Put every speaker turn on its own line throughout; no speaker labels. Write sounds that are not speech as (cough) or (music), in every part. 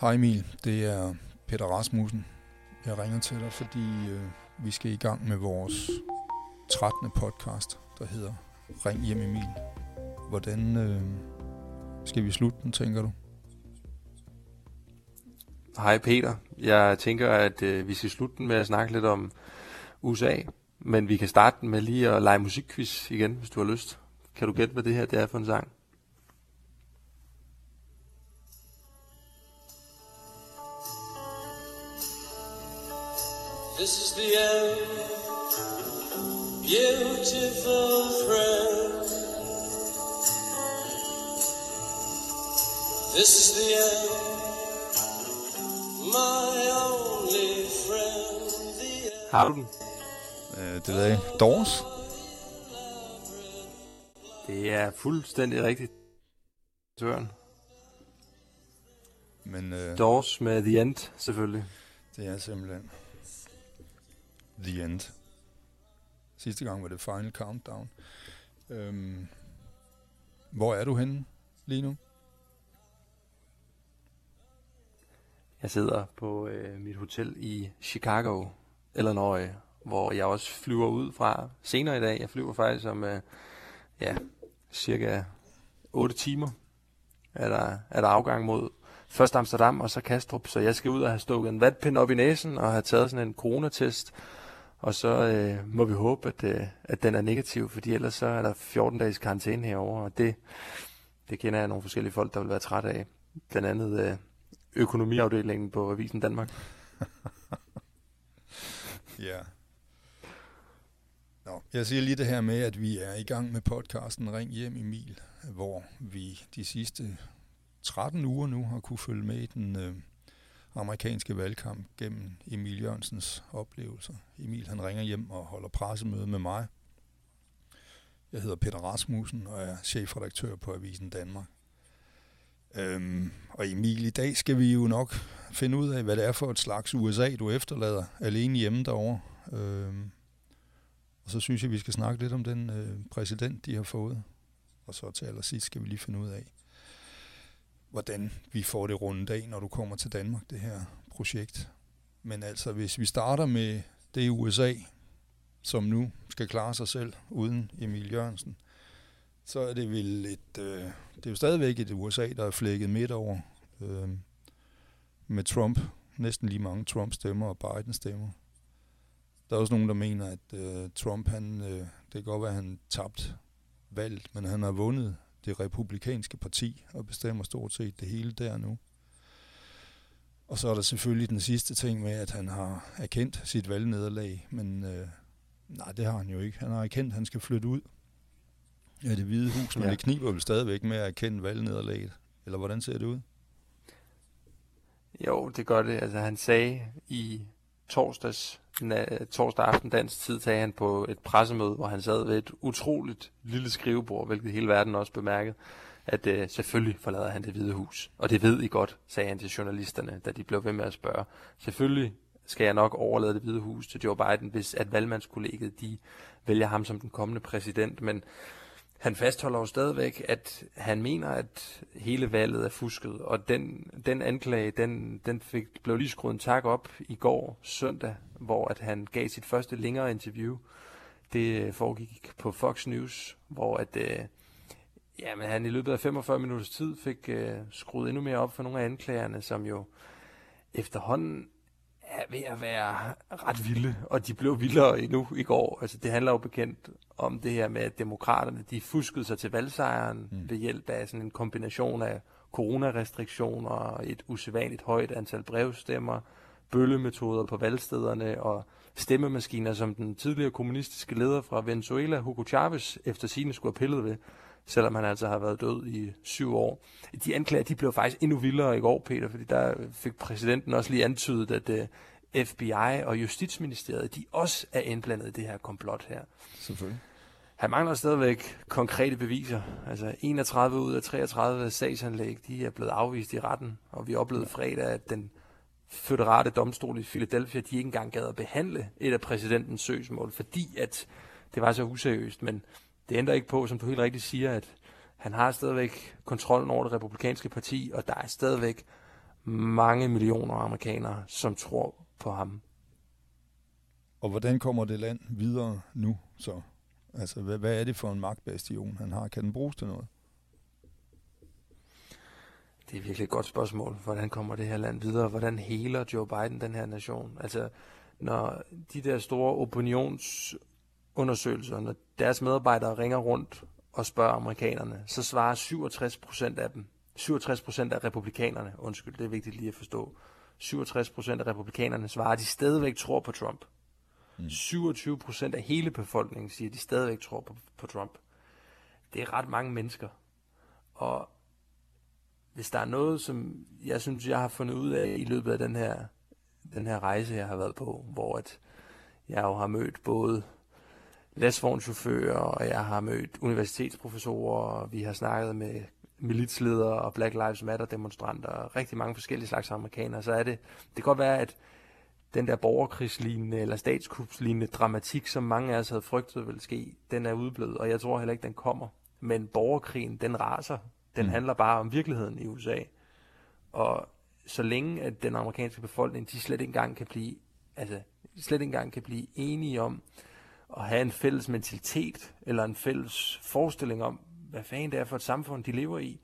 Hej Emil, det er Peter Rasmussen. Jeg ringer til dig, fordi øh, vi skal i gang med vores 13. podcast, der hedder Ring hjem Emil. Hvordan øh, skal vi slutte den, tænker du?
Hej Peter. Jeg tænker, at øh, vi skal slutte den med at snakke lidt om USA, men vi kan starte den med lige at lege musikquiz igen, hvis du har lyst. Kan du gætte, hvad det her det er for en sang?
This is the end, beautiful friend. This is the end, my only friend. The end.
Har du den?
Øh, det ved jeg ikke. Doors?
Det er fuldstændig rigtigt. Søren.
Men øh,
Doors med The End, selvfølgelig.
det er simpelthen The End. Sidste gang var det Final Countdown. Øhm, hvor er du henne lige nu?
Jeg sidder på øh, mit hotel i Chicago, Illinois, hvor jeg også flyver ud fra senere i dag. Jeg flyver faktisk om øh, ja, cirka 8 timer. Er der, er der afgang mod først Amsterdam og så Kastrup, så jeg skal ud og have stukket en vatpind op i næsen og have taget sådan en coronatest. Og så øh, må vi håbe, at, øh, at den er negativ, fordi ellers så er der 14 dages karantæne herover og det, det kender jeg nogle forskellige folk, der vil være træt af. Blandt andet øh, økonomiafdelingen på Avisen Danmark. (laughs)
Ja. Nå, jeg siger lige det her med, at vi er i gang med podcasten Ring hjem Emil, hvor vi de sidste 13 uger nu har kunne følge med i den øh, amerikanske valgkamp gennem Emil Jørgensens oplevelser. Emil han ringer hjem og holder pressemøde med mig. Jeg hedder Peter Rasmussen og er chefredaktør på Avisen Danmark. Øhm, og Emil, i dag skal vi jo nok finde ud af, hvad det er for et slags USA, du efterlader alene hjemme derovre. Øhm, og så synes jeg, vi skal snakke lidt om den øh, præsident, de har fået. Og så til allersidst skal vi lige finde ud af, hvordan vi får det rundt af, når du kommer til Danmark, det her projekt. Men altså, hvis vi starter med det USA, som nu skal klare sig selv uden Emil Jørgensen, så er det vel et, øh, det er jo stadigvæk et USA, der er flækket midt over øh, med Trump. Næsten lige mange Trump-stemmer og Biden-stemmer. Der er også nogen, der mener, at øh, Trump, han, øh, det kan godt være, at han tabt valget, men han har vundet det republikanske parti og bestemmer stort set det hele der nu. Og så er der selvfølgelig den sidste ting med, at han har erkendt sit valgnederlag, men øh, nej, det har han jo ikke. Han har erkendt, at han skal flytte ud af det hvide hus, men ja.
Ja.
det kniber vel stadigvæk med at erkende valgnederlaget. Eller hvordan ser det ud?
Jo, det gør det. Altså, han sagde i torsdags, na, øh, torsdag aften dansk tid, sagde han på et pressemøde, hvor han sad ved et utroligt lille skrivebord, hvilket hele verden også bemærkede, at øh, selvfølgelig forlader han det hvide hus. Og det ved I godt, sagde han til journalisterne, da de blev ved med at spørge. Selvfølgelig skal jeg nok overlade det hvide hus til Joe Biden, hvis at valgmandskollegiet de vælger ham som den kommende præsident. Men han fastholder jo stadigvæk, at han mener, at hele valget er fusket, og den, den anklage, den, den fik, blev lige skruet en tak op i går søndag, hvor at han gav sit første længere interview. Det øh, foregik på Fox News, hvor at, øh, ja, men han i løbet af 45 minutters tid fik øh, skruet endnu mere op for nogle af anklagerne, som jo efterhånden er ved at være ret vilde, og de blev vildere endnu i går. Altså, det handler jo bekendt om det her med, at demokraterne, de fuskede sig til valgsejren mm. ved hjælp af sådan en kombination af coronarestriktioner, og et usædvanligt højt antal brevstemmer, bøllemetoder på valgstederne og stemmemaskiner, som den tidligere kommunistiske leder fra Venezuela, Hugo Chavez, efter sine skulle have pillet ved, selvom han altså har været død i syv år. De anklager, de blev faktisk endnu vildere i går, Peter, fordi der fik præsidenten også lige antydet, at uh, FBI og Justitsministeriet, de også er indblandet i det her komplot her.
Selvfølgelig.
Han mangler stadigvæk konkrete beviser. Altså 31 ud af 33 sagsanlæg, de er blevet afvist i retten, og vi oplevede fredag, at den føderale domstol i Philadelphia, de ikke engang gad at behandle et af præsidentens søgsmål, fordi at det var så useriøst. Men det ændrer ikke på, som du helt rigtigt siger, at han har stadigvæk kontrollen over det republikanske parti, og der er stadigvæk mange millioner amerikanere, som tror på ham.
Og hvordan kommer det land videre nu så? Altså, hvad, hvad er det for en magtbastion, han har? Kan den bruges til noget?
Det er virkelig et godt spørgsmål. Hvordan kommer det her land videre? Hvordan heler Joe Biden den her nation? Altså, når de der store opinionsundersøgelser, når deres medarbejdere ringer rundt og spørger amerikanerne, så svarer 67 procent af dem, 67 procent af republikanerne, undskyld, det er vigtigt lige at forstå, 67 procent af republikanerne svarer, at de stadigvæk tror på Trump. Mm. 27 procent af hele befolkningen siger, at de stadigvæk tror på, på Trump. Det er ret mange mennesker. Og hvis der er noget, som jeg synes, jeg har fundet ud af i løbet af den her, den her rejse, jeg har været på, hvor at jeg jo har mødt både lastvognchauffører, og jeg har mødt universitetsprofessorer, og vi har snakket med militsledere og Black Lives Matter demonstranter, og rigtig mange forskellige slags amerikanere, så er det, det kan godt være, at den der borgerkrigslignende eller statskupslignende dramatik, som mange af os havde frygtet ville ske, den er udblevet, og jeg tror heller ikke, den kommer. Men borgerkrigen, den raser. Den
Mm.
handler bare om virkeligheden i USA. Og så længe at den amerikanske befolkning, de slet ikke engang kan blive, altså, slet ikke engang kan blive enige om at have en fælles mentalitet, eller en fælles forestilling om, hvad fanden det er for et samfund, de lever i,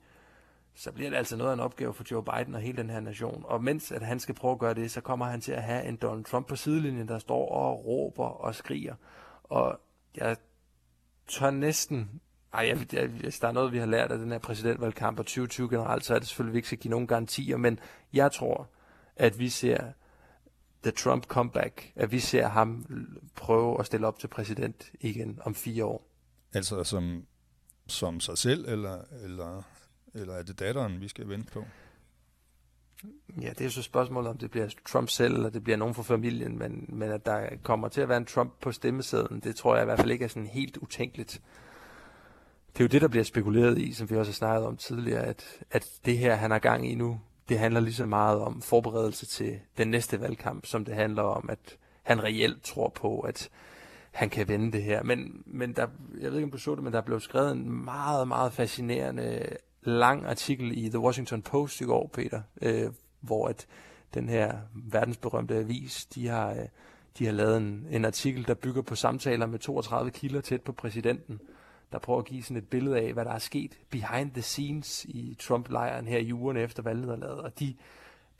så bliver det altså noget af en opgave for Joe Biden og hele den her nation. Og mens at han skal prøve at gøre det, så kommer han til at have en Donald Trump på sidelinjen, der står og råber og skriger. Og jeg tør næsten... Ej, jeg, jeg, hvis der er noget, vi har lært af den her præsidentvalgkamp og 2020 generelt, så er det selvfølgelig, at vi ikke skal give nogen garantier, men jeg tror, at vi ser The Trump comeback, at vi ser ham prøve at stille op til præsident igen om fire år.
Altså som, som sig selv, eller, eller, eller er det datteren, vi skal vente på?
Ja, det er jo så spørgsmålet, om det bliver Trump selv, eller det bliver nogen fra familien, men, men at der kommer til at være en Trump på stemmesedlen, det tror jeg i hvert fald ikke er sådan helt utænkeligt. Det er jo det, der bliver spekuleret i, som vi også har snakket om tidligere, at, at det her, han har gang i nu, det handler lige så meget om forberedelse til den næste valgkamp, som det handler om, at han reelt tror på, at han kan vende det her. Men, men der, jeg ved ikke, om du så det, men der blev skrevet en meget, meget fascinerende lang artikel i The Washington Post i går, Peter, øh, hvor at den her verdensberømte avis, de har, øh, de har lavet en, en artikel, der bygger på samtaler med 32 kilder tæt på præsidenten, der prøver at give sådan et billede af, hvad der er sket behind the scenes i Trump-lejren her i ugerne efter valgnederlaget. Og de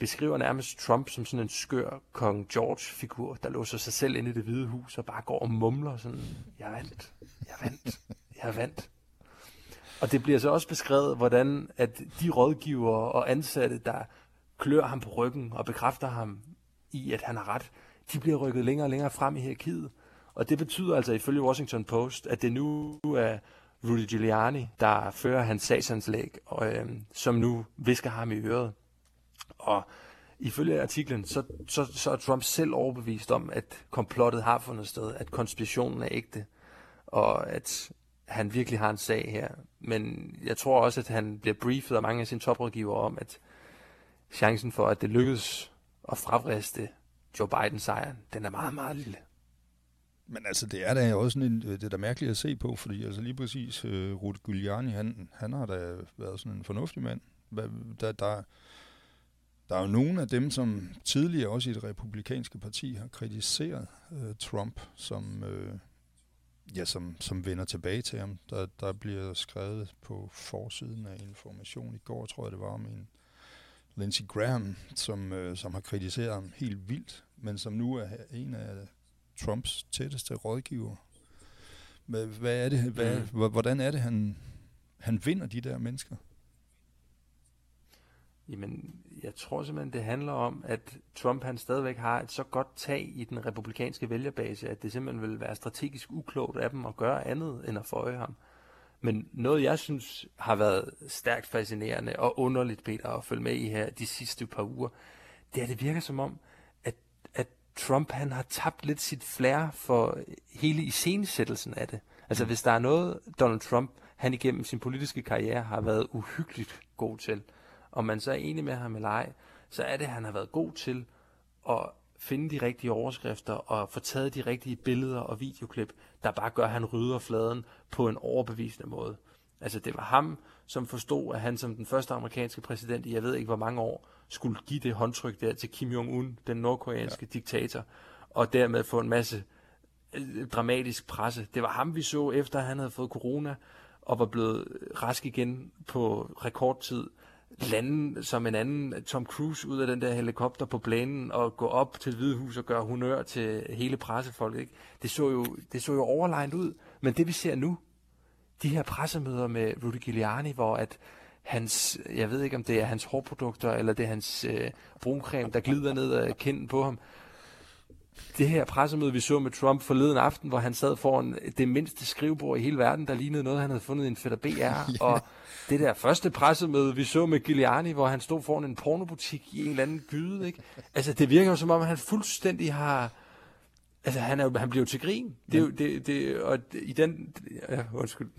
beskriver nærmest Trump som sådan en skør kong George-figur, der låser sig selv ind i det hvide hus og bare går og mumler sådan, jeg vandt, jeg vandt, jeg vandt. Og det bliver så også beskrevet, hvordan at de rådgivere og ansatte, der klør ham på ryggen og bekræfter ham i, at han har ret, de bliver rykket længere og længere frem i hierarkiet. Og det betyder altså ifølge Washington Post, at det nu er Rudy Giuliani, der fører hans sagsanlæg, og, øh, som nu visker ham i øret. Og ifølge artiklen, så, så, så er Trump selv overbevist om, at komplottet har fundet sted, at konspirationen er ægte, og at han virkelig har en sag her. Men jeg tror også, at han bliver briefet af mange af sine toprådgivere om, at chancen for, at det lykkes at fravriste Joe Biden sejren, den er meget, meget lille.
Men altså, det er da også sådan en, øh, det er da mærkeligt at se på, fordi altså lige præcis øh, uh, Rudy Giuliani, han, han har da været sådan en fornuftig mand. Hvad- Der, der, der er jo nogle af dem, som tidligere også i det republikanske parti har kritiseret uh, Trump, som, uh, ja, som, som vender tilbage til ham. Der, der bliver skrevet på forsiden af Information i går, tror jeg det var, om en Lindsey Graham, som, uh, som har kritiseret ham helt vildt, men som nu er en af Trumps tætteste rådgiver. Hvad, hvad er det, hvad, hvordan er det, han, han vinder de der mennesker?
Jamen, jeg tror simpelthen, det handler om, at Trump han stadigvæk har et så godt tag i den republikanske vælgerbase, at det simpelthen vil være strategisk uklogt af dem at gøre andet end at føje ham. Men noget, jeg synes har været stærkt fascinerende og underligt, Peter, at følge med i her de sidste par uger, det er, at det virker som om, at, at Trump han har tabt lidt sit flair for hele iscenesættelsen af det. Altså, hvis der er noget, Donald Trump, han igennem sin politiske karriere har været uhyggeligt god til, om man så er enig med ham eller ej, så er det, at han har været god til at finde de rigtige overskrifter og få taget de rigtige billeder og videoklip, der bare gør, at han rydder fladen på en overbevisende måde. Altså det var ham, som forstod, at han som den første amerikanske præsident i jeg ved ikke hvor mange år, skulle give det håndtryk der til Kim Jong-un, den nordkoreanske ja. diktator, og dermed få en masse øh, dramatisk presse. Det var ham, vi så efter, at han havde fået corona, og var blevet rask igen på rekordtid lande som en anden Tom Cruise ud af den der helikopter på planen og gå op til Hvide Hus og gøre honør til hele pressefolk. Ikke? Det, så jo, det så jo overlegnet ud. Men det vi ser nu, de her pressemøder med Rudy Giuliani, hvor at hans, jeg ved ikke om det er hans hårprodukter, eller det er hans øh, bruncreme, der glider ned af kinden på ham. Det her pressemøde, vi så med Trump forleden aften, hvor han sad foran det mindste skrivebord i hele verden, der lignede noget, han havde fundet i en fætter BR, (laughs) ja. og det der første pressemøde, vi så med Giuliani, hvor han stod foran en pornobutik i en eller anden gyde, ikke? Altså, det virker jo som om, han fuldstændig har... Altså, han, er jo, han bliver jo til grin. Det er jo, det, det, og i den... Ja, undskyld.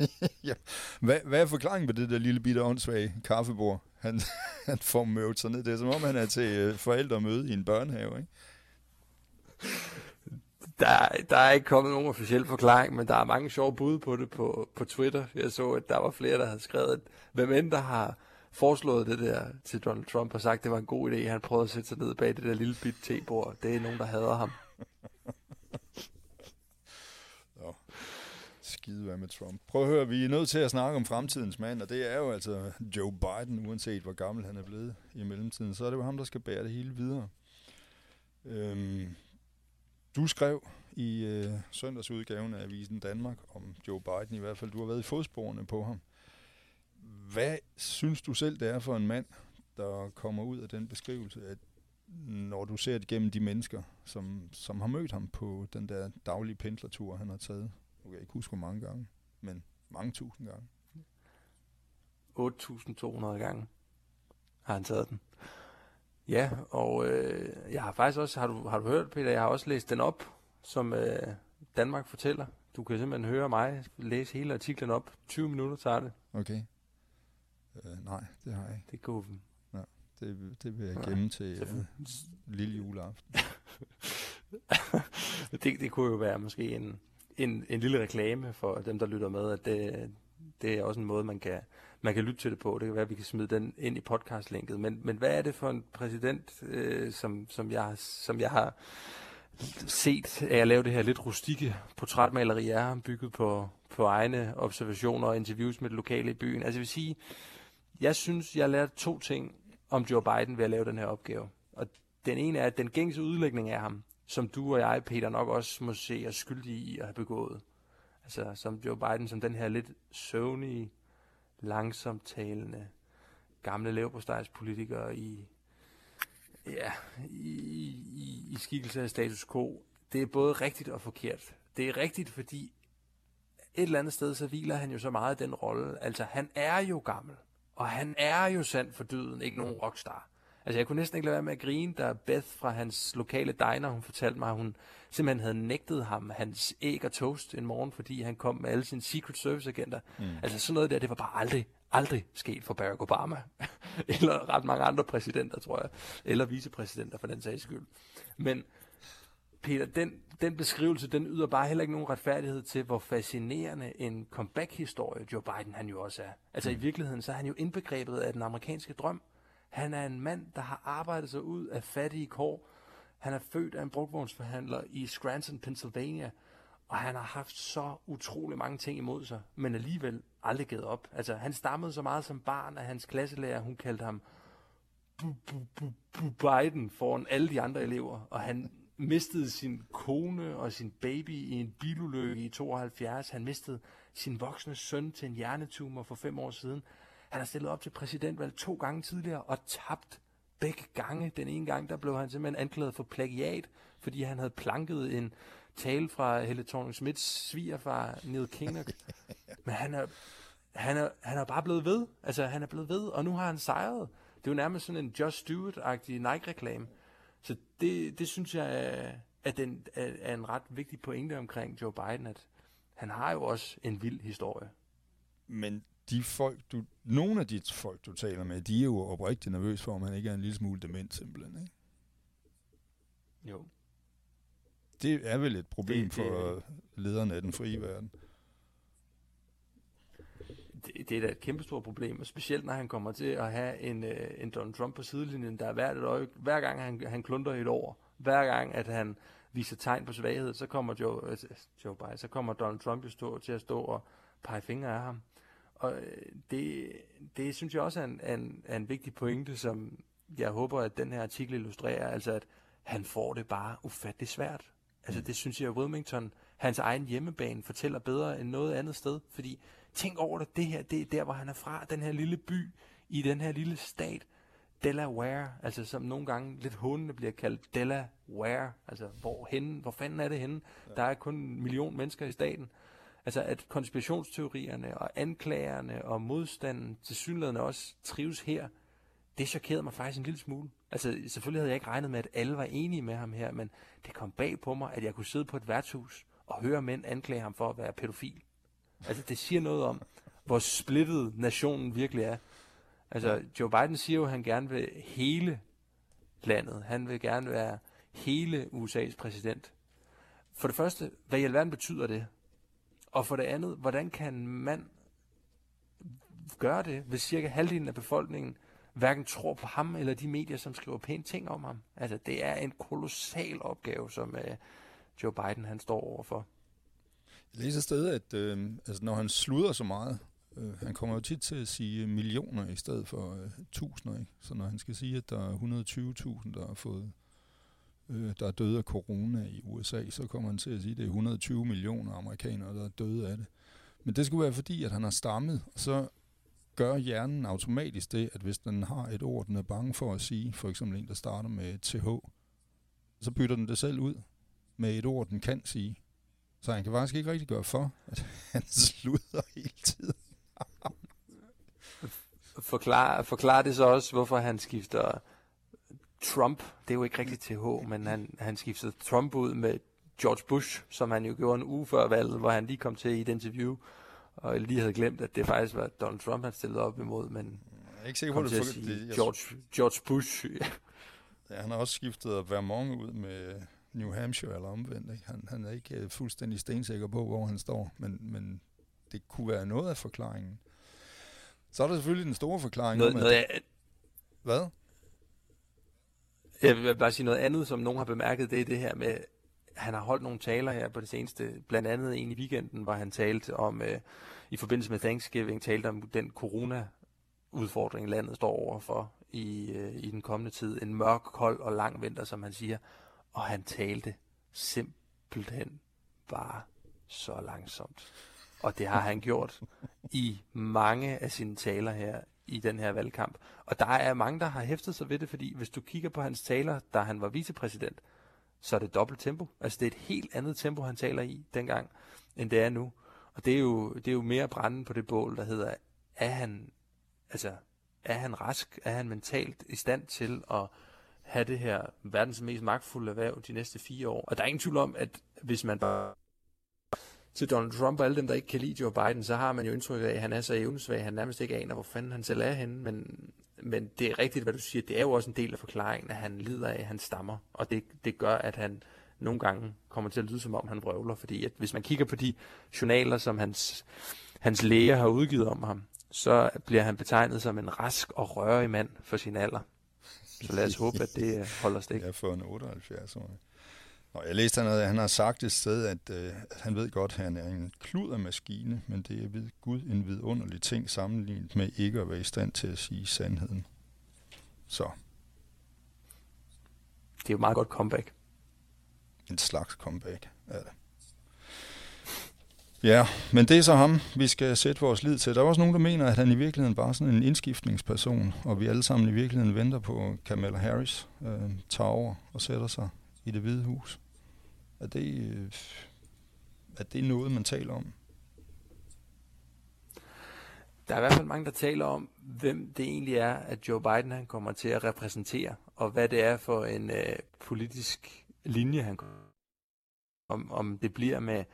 (laughs)
ja. hvad, hvad er forklaringen på det der lille bitte åndssvage kaffebord? Han, (laughs) han får mødt sig ned. Det er som om, han er til øh, forældremøde i en børnehave, ikke?
Der, der er ikke kommet nogen officiel forklaring, men der er mange sjove bud på det på, på Twitter. Jeg så, at der var flere, der havde skrevet, at hvem end der har foreslået det der til Donald Trump og sagt, at det var en god idé, han prøvede at sætte sig ned bag det der lille bit tebord. Det er nogen, der hader ham. (laughs)
Nå, skide hvad med Trump. Prøv at høre, vi er nødt til at snakke om fremtidens mand, og det er jo altså Joe Biden, uanset hvor gammel han er blevet i mellemtiden. Så er det jo ham, der skal bære det hele videre. Øhm, du skrev i øh, søndagsudgaven af Avisen Danmark om Joe Biden i hvert fald. Du har været i fodsporene på ham. Hvad synes du selv, det er for en mand, der kommer ud af den beskrivelse, at når du ser det gennem de mennesker, som, som har mødt ham på den der daglige pendlertur, han har taget? Du kan ikke huske, hvor mange gange, men mange tusind gange.
8.200 gange har han taget den. Ja, og øh, jeg har faktisk også, har du, har du hørt, Peter, jeg har også læst den op, som øh, Danmark fortæller. Du kan simpelthen høre mig læse hele artiklen op. 20 minutter tager det.
Okay. Øh, nej, det har jeg ikke.
Det går.
Ja, det, det vil jeg gemme til øh, lille juleaften. (laughs)
det, det kunne jo være måske en, en, en lille reklame for dem, der lytter med, at det, det er også en måde, man kan, man kan lytte til det på. Det kan være, at vi kan smide den ind i podcastlinket. Men, men hvad er det for en præsident, øh, som, som, jeg, som jeg har set af at lave det her lidt rustikke portrætmaleri af ham, bygget på, på egne observationer og interviews med det lokale i byen. Altså jeg vil sige, jeg synes, jeg lærte to ting om Joe Biden ved at lave den her opgave. Og den ene er, at den gængse udlægning af ham, som du og jeg, Peter, nok også må se er skyldige i at have begået. Altså som Joe Biden, som den her lidt søvnige, langsomt talende, gamle leverpostejspolitikere i, ja, i, i, i skikkelse af status quo. Det er både rigtigt og forkert. Det er rigtigt, fordi et eller andet sted, så hviler han jo så meget i den rolle. Altså, han er jo gammel, og han er jo sand for døden, ikke nogen rockstar. Altså, jeg kunne næsten ikke lade være med at grine, da Beth fra hans lokale diner, hun fortalte mig, at hun simpelthen havde nægtet ham hans æg og toast en morgen, fordi han kom med alle sine Secret Service agenter. Mm. Altså, sådan noget der, det var bare aldrig, aldrig sket for Barack Obama. (laughs) Eller ret mange andre præsidenter, tror jeg. Eller vicepræsidenter, for den sags skyld. Men Peter, den, den beskrivelse, den yder bare heller ikke nogen retfærdighed til, hvor fascinerende en comeback-historie Joe Biden han jo også er. Altså mm. i virkeligheden, så er han jo indbegrebet af den amerikanske drøm. Han er en mand, der har arbejdet sig ud af fattige kår. Han er født af en brugvognsforhandler i Scranton, Pennsylvania. Og han har haft så utrolig mange ting imod sig, men alligevel aldrig givet op. Altså, han stammede så meget som barn, at hans klasselærer, hun kaldte ham Biden foran alle de andre elever. Og han mistede sin kone og sin baby i en bilulykke i 72. Han mistede sin voksne søn til en hjernetumor for fem år siden. Han har stillet op til præsidentvalg to gange tidligere og tabt begge gange. Den ene gang, der blev han simpelthen anklaget for plagiat, fordi han havde planket en tale fra Helle thorning Smiths svigerfar, Neil Kinnock. (laughs) Men han er, han, er, han er bare blevet ved. Altså, han er blevet ved, og nu har han sejret. Det er jo nærmest sådan en Just Stewart-agtig Nike-reklame. Så det, det synes jeg er, er, den, er, er en ret vigtig pointe omkring Joe Biden, at han har jo også en vild historie.
Men de folk, du, nogle af de folk, du taler med, de er jo oprigtigt nervøse for, om han ikke er en lille smule dement simpelthen, ikke?
Jo.
Det er vel et problem
Det-
det, for lederne af den frie verden.
det, det er da et kæmpestort problem, og specielt når han kommer til at have en, øh, en Donald Trump på sidelinjen, der er hvert et øje, hver gang han, han klunder et år, hver gang at han viser tegn på svaghed, så kommer Joe, øh, Joe Biden, så kommer Donald Trump jo stå, til at stå og pege fingre af ham. Og øh, det, det synes jeg også er en, er, en, er en vigtig pointe, som jeg håber, at den her artikel illustrerer, altså at han får det bare ufattelig svært. Altså det synes jeg, at Wilmington, hans egen hjemmebane, fortæller bedre end noget andet sted. Fordi tænk over det, det her, det er der, hvor han er fra, den her lille by, i den her lille stat, Delaware, altså som nogle gange lidt hundene bliver kaldt Delaware, altså hvor henne, hvor fanden er det henne? Ja. Der er kun en million mennesker i staten. Altså at konspirationsteorierne og anklagerne og modstanden til synligheden også trives her, det chokerede mig faktisk en lille smule. Altså selvfølgelig havde jeg ikke regnet med, at alle var enige med ham her, men det kom bag på mig, at jeg kunne sidde på et værtshus og høre mænd anklage ham for at være pædofil. Altså det siger noget om, hvor splittet nationen virkelig er. Altså Joe Biden siger jo, at han gerne vil hele landet. Han vil gerne være hele USA's præsident. For det første, hvad i alverden betyder det? Og for det andet, hvordan kan en mand gøre det, hvis cirka halvdelen af befolkningen hverken tror på ham eller de medier, som skriver pæne ting om ham. Altså, det er en kolossal opgave, som øh, Joe Biden han står overfor.
Jeg læser sted, at øh, altså, når han sluder så meget, øh, han kommer jo tit til at sige millioner i stedet for øh, tusinder. Ikke? Så når han skal sige, at der er 120.000, der har fået øh, der er døde af corona i USA, så kommer han til at sige, at det er 120 millioner amerikanere, der er døde af det. Men det skulle være fordi, at han har stammet, og så gør hjernen automatisk det, at hvis den har et ord, den er bange for at sige, for eksempel en, der starter med TH, så bytter den det selv ud med et ord, den kan sige. Så han kan faktisk ikke rigtig gøre for, at (laughs) han sluder hele tiden.
forklar, forklar det så også, hvorfor han skifter Trump, det er jo ikke rigtigt TH, men han, han skiftede Trump ud med George Bush, som han jo gjorde en uge før valget, hvor han lige kom til i et interview, og lige havde glemt, at det faktisk var Donald Trump, han stillede op imod, men
Jeg er ikke sikker på,
kom
at det,
sige
det jeg,
George, George Bush. (laughs)
ja, han har også skiftet Vermont ud med New Hampshire eller omvendt. Ikke? Han, han er ikke øh, fuldstændig stensikker på, hvor han står, men, men det kunne være noget af forklaringen. Så er der selvfølgelig den store forklaring
noget,
om, at...
noget, af-
Hvad?
Jeg vil bare sige noget andet, som nogen har bemærket, det er det her med, han har holdt nogle taler her på det seneste, blandt andet en i weekenden, hvor han talte om, øh, i forbindelse med Thanksgiving, talte om den corona udfordring, landet står overfor i, øh, i den kommende tid. En mørk, kold og lang vinter, som han siger. Og han talte simpelthen bare så langsomt. Og det har han gjort i mange af sine taler her i den her valgkamp. Og der er mange, der har hæftet sig ved det, fordi hvis du kigger på hans taler, da han var vicepræsident, så er det dobbelt tempo. Altså det er et helt andet tempo, han taler i dengang, end det er nu. Og det er jo, det er jo mere branden på det bål, der hedder, er han, altså, er han rask? Er han mentalt i stand til at have det her verdens mest magtfulde erhverv de næste fire år? Og der er ingen tvivl om, at hvis man bare til Donald Trump og alle dem, der ikke kan lide Joe Biden, så har man jo indtryk af, at han er så evnesvag, at han nærmest ikke aner, hvor fanden han selv er henne. Men, men det er rigtigt, hvad du siger. Det er jo også en del af forklaringen, at han lider af, at han stammer. Og det, det gør, at han nogle gange kommer til at lyde, som om han vrøvler. Fordi at hvis man kigger på de journaler, som hans, hans læger har udgivet om ham, så bliver han betegnet som en rask og rørig mand for sin alder. Så lad os håbe, at det øh, holder stik.
Jeg har fået en 78 år. Og jeg læste, han, at han har sagt et sted, at, øh, at han ved godt, at han er en kludermaskine, men det er ved Gud en vidunderlig ting sammenlignet med ikke at være i stand til at sige sandheden. Så
Det er jo et meget godt comeback.
en slags comeback er det. Ja, men det er så ham, vi skal sætte vores lid til. Der er også nogen, der mener, at han i virkeligheden bare er sådan en indskiftningsperson, og vi alle sammen i virkeligheden venter på, at Kamala Harris øh, tager over og sætter sig i det hvide hus. Er det, øh, er det noget, man taler om?
Der er i hvert fald mange, der taler om, hvem det egentlig er, at Joe Biden han kommer til at repræsentere, og hvad det er for en øh, politisk linje, han kommer om, om det bliver med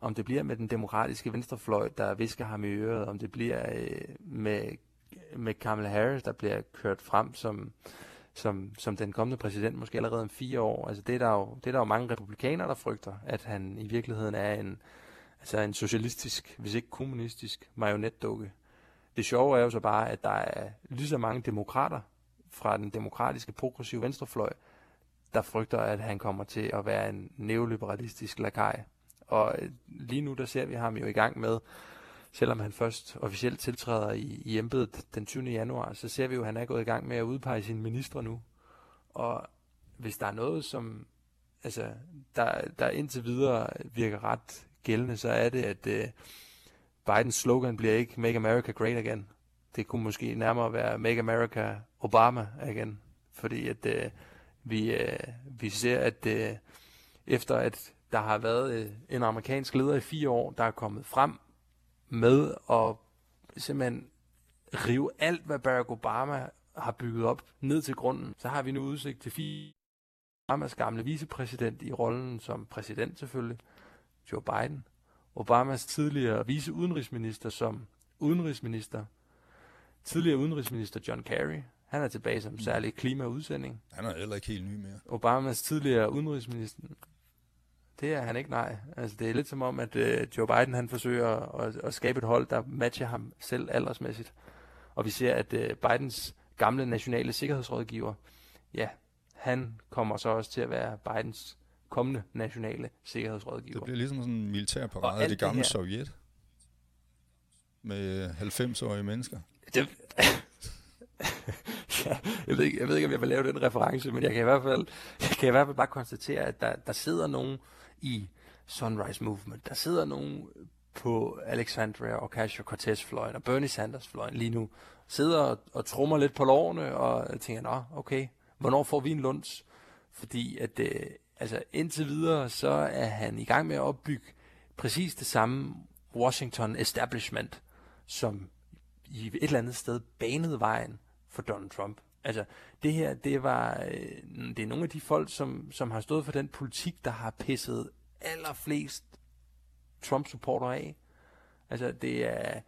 om det bliver med den demokratiske venstrefløj, der visker ham i øret, om det bliver øh, med, med Kamala Harris, der bliver kørt frem som, som, som den kommende præsident, måske allerede om fire år. Altså det er, der jo, det er der jo mange republikanere, der frygter, at han i virkeligheden er en, altså en socialistisk, hvis ikke kommunistisk, marionetdukke. Det sjove er jo så bare, at der er lige så mange demokrater fra den demokratiske progressive venstrefløj, der frygter, at han kommer til at være en neoliberalistisk lakaj. Og øh, lige nu, der ser vi ham jo i gang med, selvom han først officielt tiltræder i, i embedet den 20. januar, så ser vi jo, at han er gået i gang med at udpege sine ministre nu. Og hvis der er noget, som altså, der, der indtil videre virker ret gældende, så er det, at øh, Bidens slogan bliver ikke Make America Great Again. Det kunne måske nærmere være Make America Obama Again. Fordi at øh, vi, øh, vi ser, at øh, efter at der har været øh, en amerikansk leder i fire år, der er kommet frem med at simpelthen rive alt, hvad Barack Obama har bygget op ned til grunden, så har vi nu udsigt til fire Obamas gamle vicepræsident i rollen som præsident selvfølgelig, Joe Biden. Obamas tidligere viceudenrigsminister som udenrigsminister. Tidligere udenrigsminister John Kerry. Han er tilbage som særlig klimaudsending.
Han er heller ikke helt ny mere.
Obamas tidligere udenrigsminister. Det er han ikke, nej. Altså, det er lidt som om, at øh, Joe Biden han forsøger at, at skabe et hold, der matcher ham selv aldersmæssigt. Og vi ser, at øh, Bidens gamle nationale sikkerhedsrådgiver, ja, han kommer så også til at være Bidens kommende nationale sikkerhedsrådgiver.
Det bliver ligesom sådan en militær parade af det
det
gamle
her-
Sovjet. Med 90-årige mennesker.
Det... (laughs) ja, jeg, ved ikke, jeg ved ikke, om jeg vil lave den reference, men jeg kan i hvert fald, jeg kan i hvert fald bare konstatere, at der, der sidder nogen i Sunrise Movement, der sidder nogen på Alexandria Ocasio-Cortez-fløjen og Bernie Sanders-fløjen lige nu, sidder og, og trummer lidt på lårene og tænker, nå, okay, hvornår får vi en lunds? Fordi at, øh, altså indtil videre, så er han i gang med at opbygge præcis det samme Washington establishment, som i et eller andet sted banede vejen for Donald Trump. Altså, det her, det var, øh, det er nogle af de folk, som, som har stået for den politik, der har pisset allerflest Trump-supporter af. Altså, det er,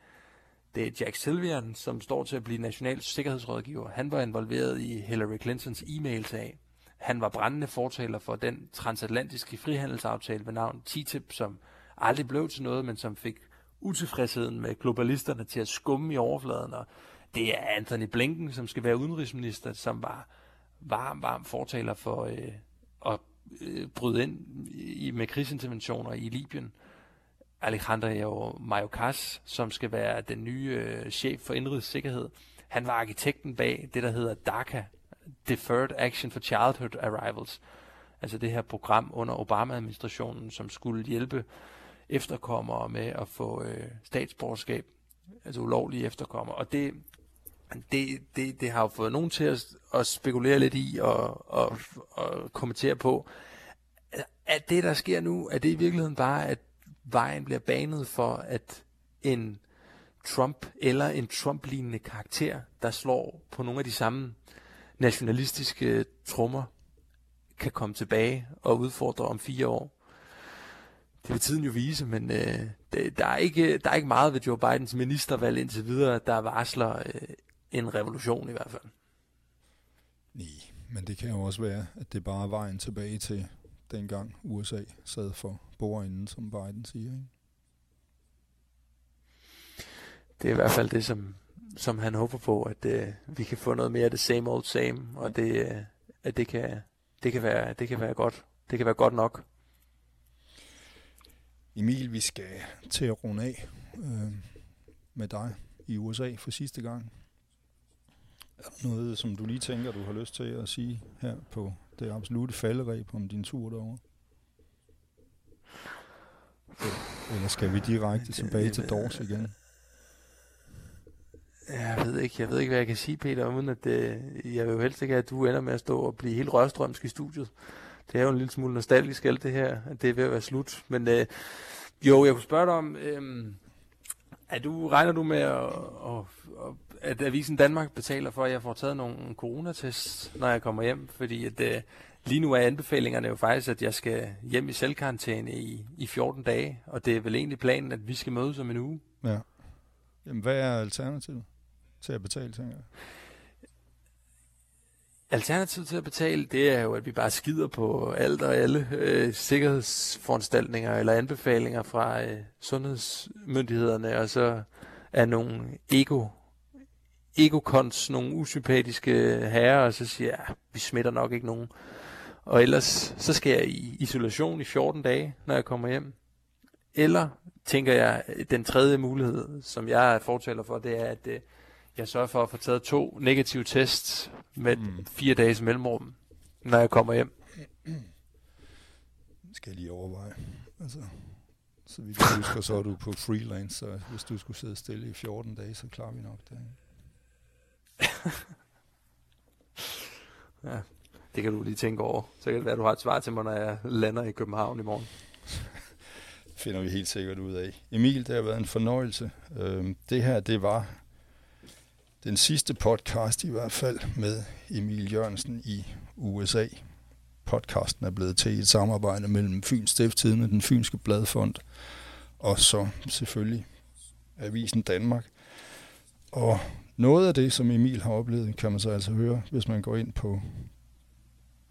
det er Jack Sylvian, som står til at blive national sikkerhedsrådgiver. Han var involveret i Hillary Clintons e-mailsag. Han var brændende fortaler for den transatlantiske frihandelsaftale ved navn TTIP, som aldrig blev til noget, men som fik utilfredsheden med globalisterne til at skumme i overfladen. Og det er Anthony Blinken, som skal være udenrigsminister, som var varm, varm fortaler for øh, at øh, bryde ind i, med krigsinterventioner i Libyen. Alejandro Mayorkas, som skal være den nye øh, chef for indrigssikkerhed. Han var arkitekten bag det, der hedder DACA, Deferred Action for Childhood Arrivals. Altså det her program under Obama-administrationen, som skulle hjælpe efterkommere med at få øh, statsborgerskab, altså ulovlige efterkommere. Og det, det, det, det har jo fået nogen til at, at spekulere lidt i og, og, og kommentere på, at det, der sker nu, er det i virkeligheden bare, at vejen bliver banet for, at en Trump eller en Trump-lignende karakter, der slår på nogle af de samme nationalistiske trommer, kan komme tilbage og udfordre om fire år. Det vil tiden jo vise, men øh, det, der, er ikke, der er ikke meget ved Joe Bidens ministervalg indtil videre, der varsler øh, en revolution i hvert fald.
Nej, men det kan jo også være, at det bare er vejen tilbage til dengang USA sad for bordenden, som Biden siger. Ikke?
Det er i hvert fald det, som, som han håber på, at øh, vi kan få noget mere af det same old same, og det, øh, at det kan, det, kan være, det kan være godt. Det kan være godt nok.
Emil, vi skal til at runde af øh, med dig i USA for sidste gang. Noget, som du lige tænker, du har lyst til at sige her på det absolute falderæb om din tur derovre? Eller skal vi direkte tilbage til Dors igen?
Jeg ved ikke, jeg ved ikke, hvad jeg kan sige, Peter, uden at det, jeg vil jo helst ikke at du ender med at stå og blive helt rørstrømsk i studiet. Det er jo en lille smule nostalgisk alt det her, at det er ved at være slut. Men øh, jo, jeg kunne spørge dig om, øh, er du, regner du med, at, at, at Avisen Danmark betaler for, at jeg får taget nogle coronatests, når jeg kommer hjem? Fordi at, øh, lige nu er anbefalingerne jo faktisk, at jeg skal hjem i selvkarantæne i, i 14 dage, og det er vel egentlig planen, at vi skal mødes om en uge.
Ja. Jamen, hvad er alternativet til at betale, tænker jeg?
Alternativet til at betale, det er jo, at vi bare skider på alt og alle øh, sikkerhedsforanstaltninger eller anbefalinger fra øh, sundhedsmyndighederne, og så er nogle ego egokons, nogle usympatiske herrer, og så siger jeg, ja, vi smitter nok ikke nogen. Og ellers, så skal jeg i isolation i 14 dage, når jeg kommer hjem. Eller, tænker jeg, den tredje mulighed, som jeg er fortaler for, det er, at øh, jeg sørger for at få taget to negative tests med mm. fire dages mellemrum, når jeg kommer hjem. (clears throat)
skal jeg lige overveje. Altså, så vidt jeg husker, så er du på freelance, så hvis du skulle sidde stille i 14 dage, så klarer vi nok det. (laughs)
Ja, det kan du lige tænke over. Så kan det være, at du har et svar til mig, når jeg lander i København i morgen. (laughs)
finder vi helt sikkert ud af. Emil, det har været en fornøjelse. Øhm, det her, det var den sidste podcast i hvert fald med Emil Jørgensen i USA. Podcasten er blevet til i et samarbejde mellem Fyns Stifttidende, den Fynske Bladfond, og så selvfølgelig Avisen Danmark. Og noget af det, som Emil har oplevet, kan man så altså høre, hvis man går ind på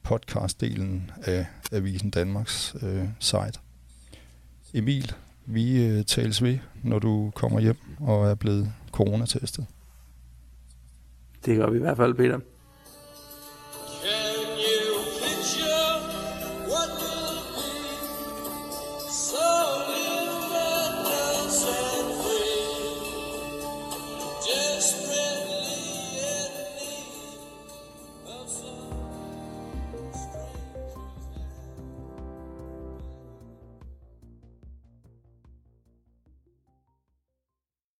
podcastdelen af Avisen Danmarks øh, site. Emil, vi øh, tales ved, når du kommer hjem og er blevet coronatestet.
Det gør vi i hvert fald, Peter.